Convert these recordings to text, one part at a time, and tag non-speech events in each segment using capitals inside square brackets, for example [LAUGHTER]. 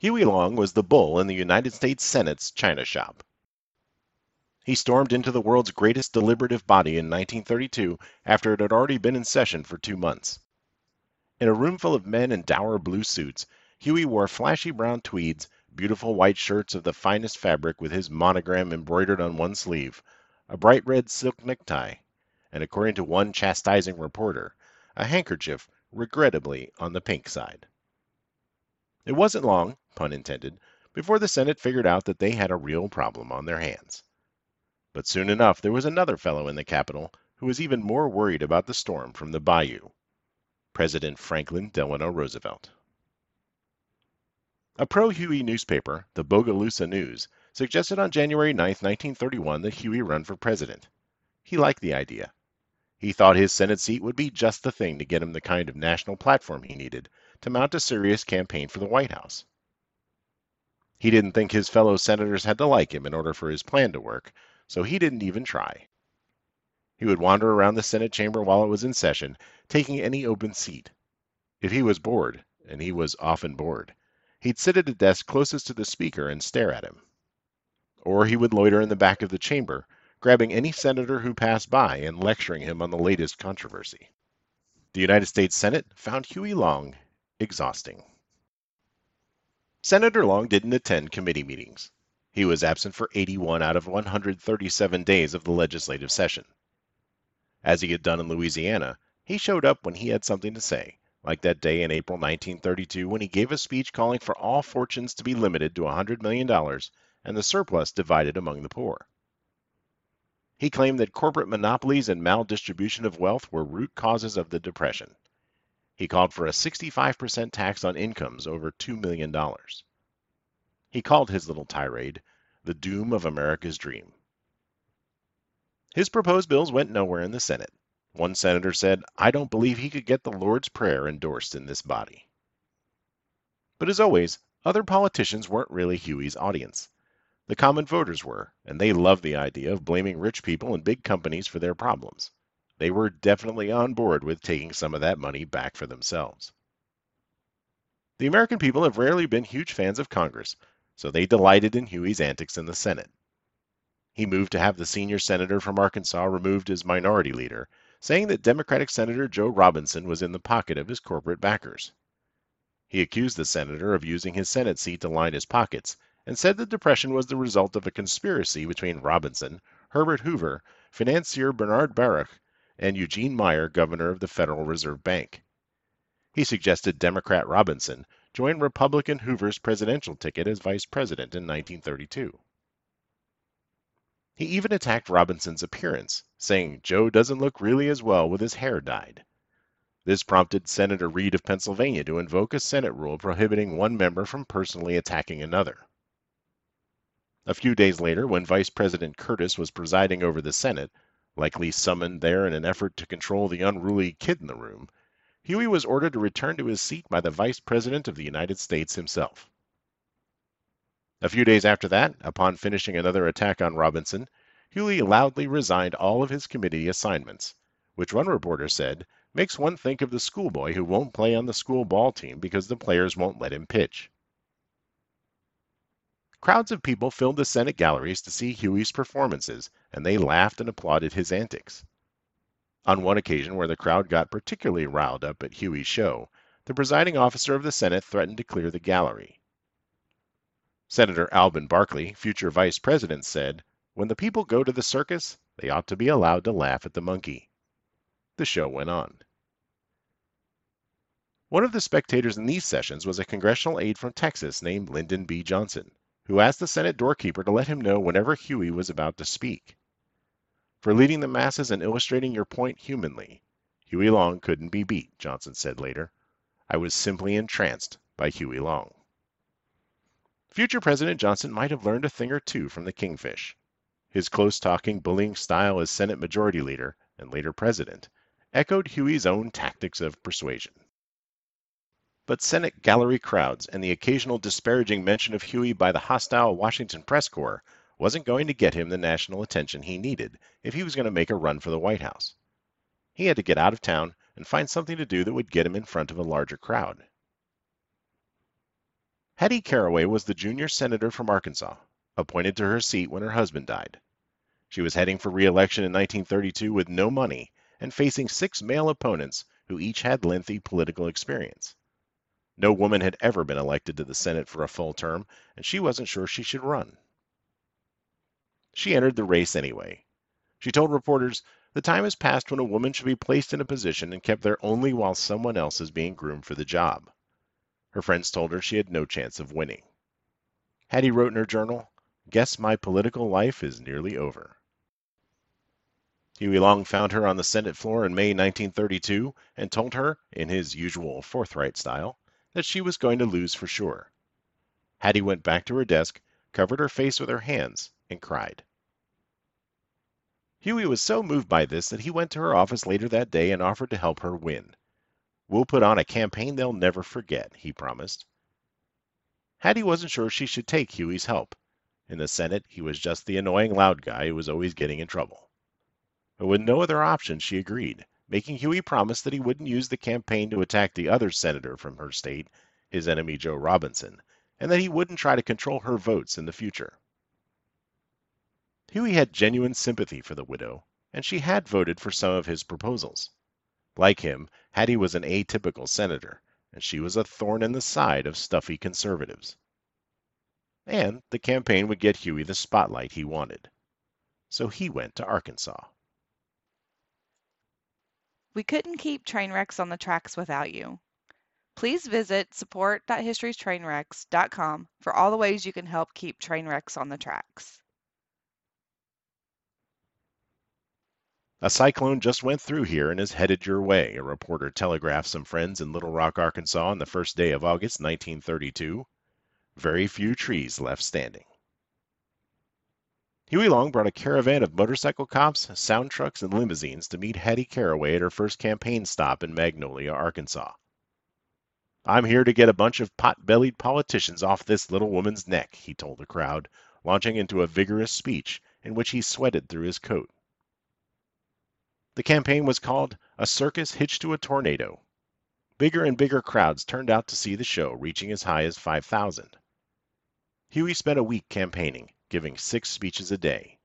Huey Long was the bull in the United States Senate's China shop. He stormed into the world's greatest deliberative body in 1932 after it had already been in session for two months. In a room full of men in dour blue suits, Huey wore flashy brown tweeds, beautiful white shirts of the finest fabric with his monogram embroidered on one sleeve, a bright red silk necktie, and according to one chastising reporter, a handkerchief regrettably on the pink side. It wasn't long, pun intended, before the Senate figured out that they had a real problem on their hands. But soon enough there was another fellow in the Capitol who was even more worried about the storm from the bayou President Franklin Delano Roosevelt. A pro Huey newspaper, the Bogalusa News, suggested on January 9, 1931, that Huey run for president. He liked the idea. He thought his Senate seat would be just the thing to get him the kind of national platform he needed to mount a serious campaign for the White House. He didn't think his fellow senators had to like him in order for his plan to work, so he didn't even try. He would wander around the Senate chamber while it was in session, taking any open seat. If he was bored, and he was often bored, he'd sit at a desk closest to the speaker and stare at him. Or he would loiter in the back of the chamber, grabbing any senator who passed by and lecturing him on the latest controversy. The United States Senate found Huey Long exhausting. Senator Long didn't attend committee meetings. He was absent for 81 out of 137 days of the legislative session. As he had done in Louisiana, he showed up when he had something to say, like that day in April 1932 when he gave a speech calling for all fortunes to be limited to $100 million and the surplus divided among the poor. He claimed that corporate monopolies and maldistribution of wealth were root causes of the Depression. He called for a 65% tax on incomes over $2 million. He called his little tirade the doom of America's dream. His proposed bills went nowhere in the Senate. One senator said, I don't believe he could get the Lord's Prayer endorsed in this body. But as always, other politicians weren't really Huey's audience. The common voters were, and they loved the idea of blaming rich people and big companies for their problems they were definitely on board with taking some of that money back for themselves. The American people have rarely been huge fans of Congress, so they delighted in Huey's antics in the Senate. He moved to have the senior senator from Arkansas removed as minority leader, saying that Democratic Senator Joe Robinson was in the pocket of his corporate backers. He accused the senator of using his Senate seat to line his pockets and said the Depression was the result of a conspiracy between Robinson, Herbert Hoover, financier Bernard Baruch, and Eugene Meyer, governor of the Federal Reserve Bank. He suggested Democrat Robinson join Republican Hoover's presidential ticket as vice president in 1932. He even attacked Robinson's appearance, saying Joe doesn't look really as well with his hair dyed. This prompted Senator Reed of Pennsylvania to invoke a Senate rule prohibiting one member from personally attacking another. A few days later, when Vice President Curtis was presiding over the Senate, likely summoned there in an effort to control the unruly kid in the room, Huey was ordered to return to his seat by the Vice President of the United States himself. A few days after that, upon finishing another attack on Robinson, Huey loudly resigned all of his committee assignments, which one reporter said makes one think of the schoolboy who won't play on the school ball team because the players won't let him pitch. Crowds of people filled the Senate galleries to see Huey's performances, and they laughed and applauded his antics. On one occasion, where the crowd got particularly riled up at Huey's show, the presiding officer of the Senate threatened to clear the gallery. Senator Alben Barkley, future vice president, said, When the people go to the circus, they ought to be allowed to laugh at the monkey. The show went on. One of the spectators in these sessions was a congressional aide from Texas named Lyndon B. Johnson who asked the Senate doorkeeper to let him know whenever Huey was about to speak. For leading the masses and illustrating your point humanly, Huey Long couldn't be beat, Johnson said later. I was simply entranced by Huey Long. Future President Johnson might have learned a thing or two from the Kingfish. His close talking, bullying style as Senate Majority Leader and later President echoed Huey's own tactics of persuasion. But Senate gallery crowds and the occasional disparaging mention of Huey by the hostile Washington press corps wasn't going to get him the national attention he needed if he was going to make a run for the White House. He had to get out of town and find something to do that would get him in front of a larger crowd. Hattie Caraway was the junior senator from Arkansas, appointed to her seat when her husband died. She was heading for re-election in 1932 with no money and facing six male opponents who each had lengthy political experience. No woman had ever been elected to the Senate for a full term, and she wasn't sure she should run. She entered the race anyway. She told reporters, The time has passed when a woman should be placed in a position and kept there only while someone else is being groomed for the job. Her friends told her she had no chance of winning. Hattie wrote in her journal, Guess my political life is nearly over. Huey Long found her on the Senate floor in May 1932 and told her, in his usual forthright style, that she was going to lose for sure. Hattie went back to her desk, covered her face with her hands, and cried. Huey was so moved by this that he went to her office later that day and offered to help her win. We'll put on a campaign they'll never forget, he promised. Hattie wasn't sure she should take Huey's help. In the Senate, he was just the annoying loud guy who was always getting in trouble. But with no other option, she agreed, making Huey promise that he wouldn't use the campaign to attack the other senator from her state, his enemy Joe Robinson, and that he wouldn't try to control her votes in the future. Huey had genuine sympathy for the widow, and she had voted for some of his proposals. Like him, Hattie was an atypical senator, and she was a thorn in the side of stuffy conservatives. And the campaign would get Huey the spotlight he wanted. So he went to Arkansas. We couldn't keep train wrecks on the tracks without you. Please visit support.historiestrainwrecks.com for all the ways you can help keep train wrecks on the tracks. A cyclone just went through here and is headed your way, a reporter telegraphed some friends in Little Rock, Arkansas on the first day of August 1932. Very few trees left standing. Huey Long brought a caravan of motorcycle cops, sound trucks, and limousines to meet Hattie Caraway at her first campaign stop in Magnolia, Arkansas. I'm here to get a bunch of pot bellied politicians off this little woman's neck, he told the crowd, launching into a vigorous speech in which he sweated through his coat. The campaign was called A Circus Hitched to a Tornado. Bigger and bigger crowds turned out to see the show, reaching as high as 5,000. Huey spent a week campaigning, giving six speeches a day.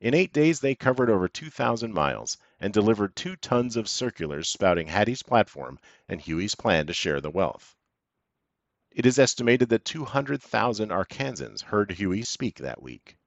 In eight days, they covered over 2,000 miles and delivered two tons of circulars spouting Hattie's platform and Huey's plan to share the wealth. It is estimated that 200,000 Arkansans heard Huey speak that week.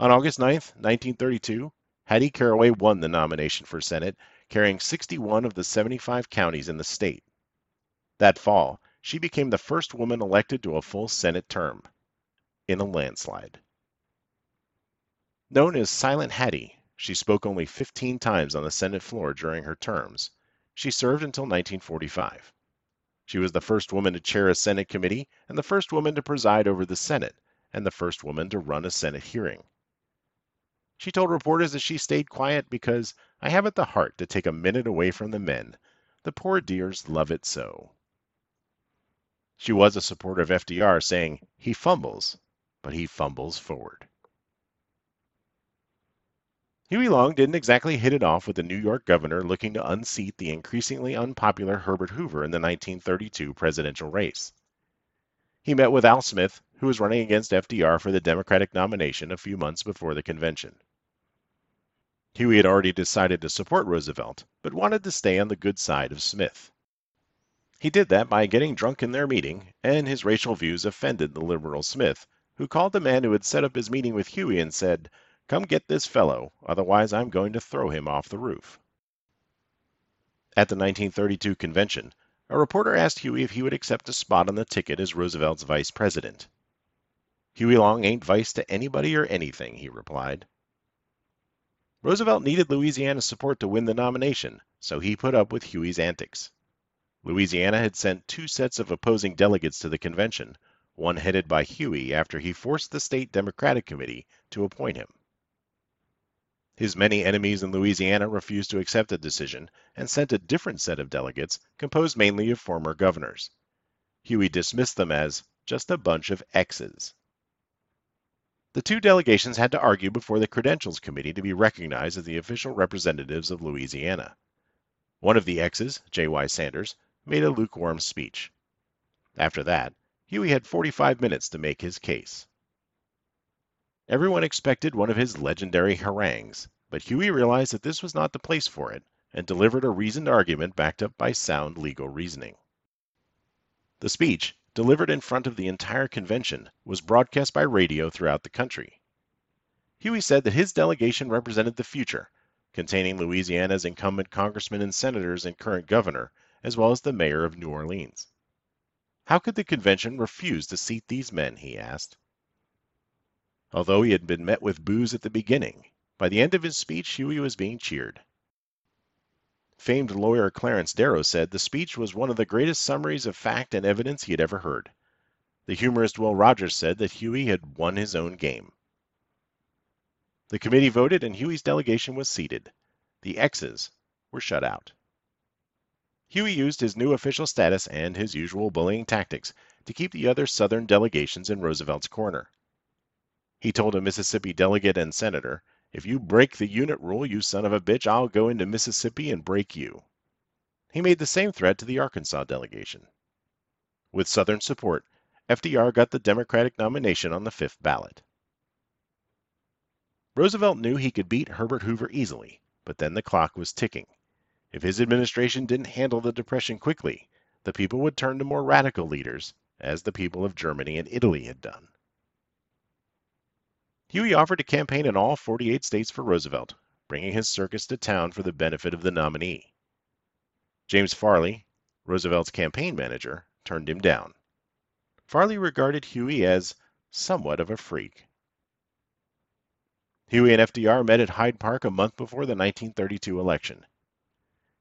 On August 9, 1932, Hattie Caraway won the nomination for Senate, carrying 61 of the 75 counties in the state. That fall, she became the first woman elected to a full Senate term in a landslide. Known as Silent Hattie, she spoke only 15 times on the Senate floor during her terms. She served until 1945. She was the first woman to chair a Senate committee and the first woman to preside over the Senate and the first woman to run a Senate hearing. She told reporters that she stayed quiet because I haven't the heart to take a minute away from the men. The poor dears love it so. She was a supporter of FDR, saying, he fumbles, but he fumbles forward. Huey Long didn't exactly hit it off with the New York governor looking to unseat the increasingly unpopular Herbert Hoover in the 1932 presidential race. He met with Al Smith, who was running against FDR for the Democratic nomination a few months before the convention. Huey had already decided to support Roosevelt, but wanted to stay on the good side of Smith. He did that by getting drunk in their meeting, and his racial views offended the liberal Smith, who called the man who had set up his meeting with Huey and said, Come get this fellow, otherwise I'm going to throw him off the roof. At the 1932 convention, a reporter asked Huey if he would accept a spot on the ticket as Roosevelt's vice president. Huey Long ain't vice to anybody or anything, he replied. Roosevelt needed Louisiana's support to win the nomination, so he put up with Huey's antics. Louisiana had sent two sets of opposing delegates to the convention, one headed by Huey after he forced the state Democratic Committee to appoint him. His many enemies in Louisiana refused to accept the decision and sent a different set of delegates composed mainly of former governors. Huey dismissed them as just a bunch of X's. The two delegations had to argue before the Credentials Committee to be recognized as the official representatives of Louisiana. One of the X's, J.Y. Sanders, made a lukewarm speech. After that, Huey had 45 minutes to make his case. Everyone expected one of his legendary harangues, but Huey realized that this was not the place for it and delivered a reasoned argument backed up by sound legal reasoning. The speech, delivered in front of the entire convention, was broadcast by radio throughout the country. Huey said that his delegation represented the future, containing Louisiana's incumbent congressmen and senators and current governor, as well as the mayor of New Orleans. How could the convention refuse to seat these men, he asked. Although he had been met with boos at the beginning, by the end of his speech Huey was being cheered. Famed lawyer Clarence Darrow said the speech was one of the greatest summaries of fact and evidence he had ever heard. The humorist Will Rogers said that Huey had won his own game. The committee voted and Huey's delegation was seated. The X's were shut out. Huey used his new official status and his usual bullying tactics to keep the other Southern delegations in Roosevelt's corner. He told a Mississippi delegate and senator, If you break the unit rule, you son of a bitch, I'll go into Mississippi and break you. He made the same threat to the Arkansas delegation. With Southern support, FDR got the Democratic nomination on the fifth ballot. Roosevelt knew he could beat Herbert Hoover easily, but then the clock was ticking. If his administration didn't handle the Depression quickly, the people would turn to more radical leaders, as the people of Germany and Italy had done. Huey offered to campaign in all 48 states for Roosevelt, bringing his circus to town for the benefit of the nominee. James Farley, Roosevelt's campaign manager, turned him down. Farley regarded Huey as somewhat of a freak. Huey and FDR met at Hyde Park a month before the 1932 election.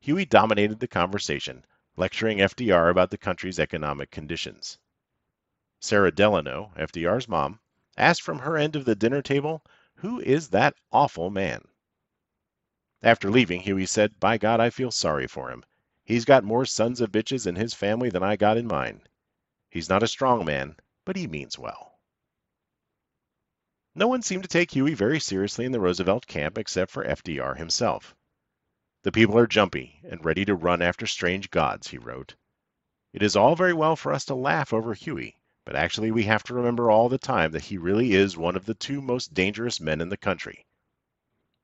Huey dominated the conversation, lecturing FDR about the country's economic conditions. Sara Delano, FDR's mom, asked from her end of the dinner table, Who is that awful man? After leaving, Huey said, By God, I feel sorry for him. He's got more sons of bitches in his family than I got in mine. He's not a strong man, but he means well. No one seemed to take Huey very seriously in the Roosevelt camp except for FDR himself. The people are jumpy and ready to run after strange gods, he wrote. It is all very well for us to laugh over Huey, but actually we have to remember all the time that he really is one of the two most dangerous men in the country.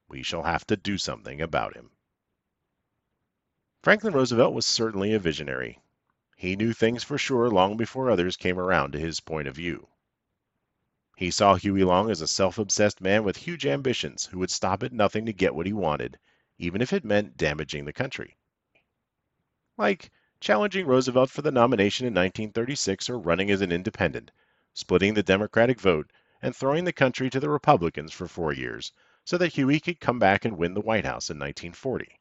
We shall have to do something about him. Franklin Roosevelt was certainly a visionary. He knew things for sure long before others came around to his point of view. He saw Huey Long as a self obsessed man with huge ambitions who would stop at nothing to get what he wanted, even if it meant damaging the country. Like challenging Roosevelt for the nomination in 1936 or running as an independent, splitting the Democratic vote, and throwing the country to the Republicans for four years so that Huey could come back and win the White House in 1940.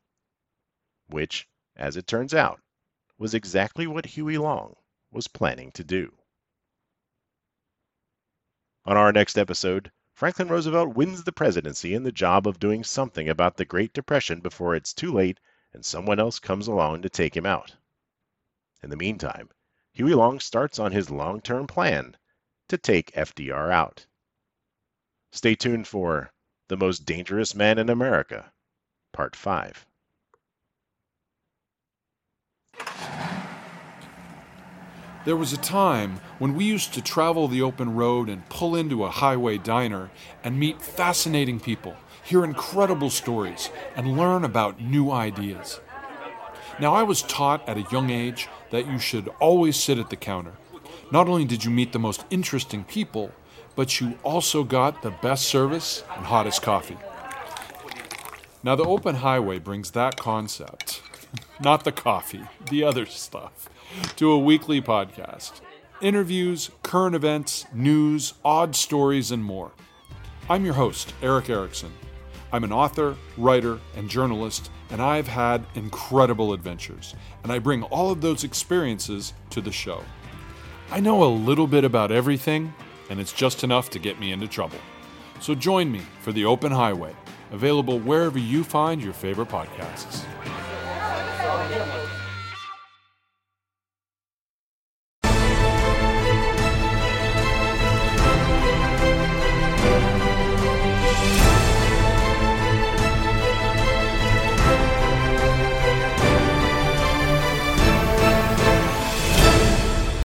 Which, as it turns out, was exactly what Huey Long was planning to do. On our next episode, Franklin Roosevelt wins the presidency and the job of doing something about the Great Depression before it's too late and someone else comes along to take him out. In the meantime, Huey Long starts on his long term plan to take FDR out. Stay tuned for The Most Dangerous Man in America, Part 5. There was a time when we used to travel the open road and pull into a highway diner and meet fascinating people, hear incredible stories, and learn about new ideas. Now, I was taught at a young age that you should always sit at the counter. Not only did you meet the most interesting people, but you also got the best service and hottest coffee. Now, the open highway brings that concept, [LAUGHS] not the coffee, the other stuff to a weekly podcast. Interviews, current events, news, odd stories, and more. I'm your host, Eric Erickson. I'm an author, writer, and journalist, and I've had incredible adventures, and I bring all of those experiences to the show. I know a little bit about everything, and it's just enough to get me into trouble. So join me for The Open Highway, available wherever you find your favorite podcasts.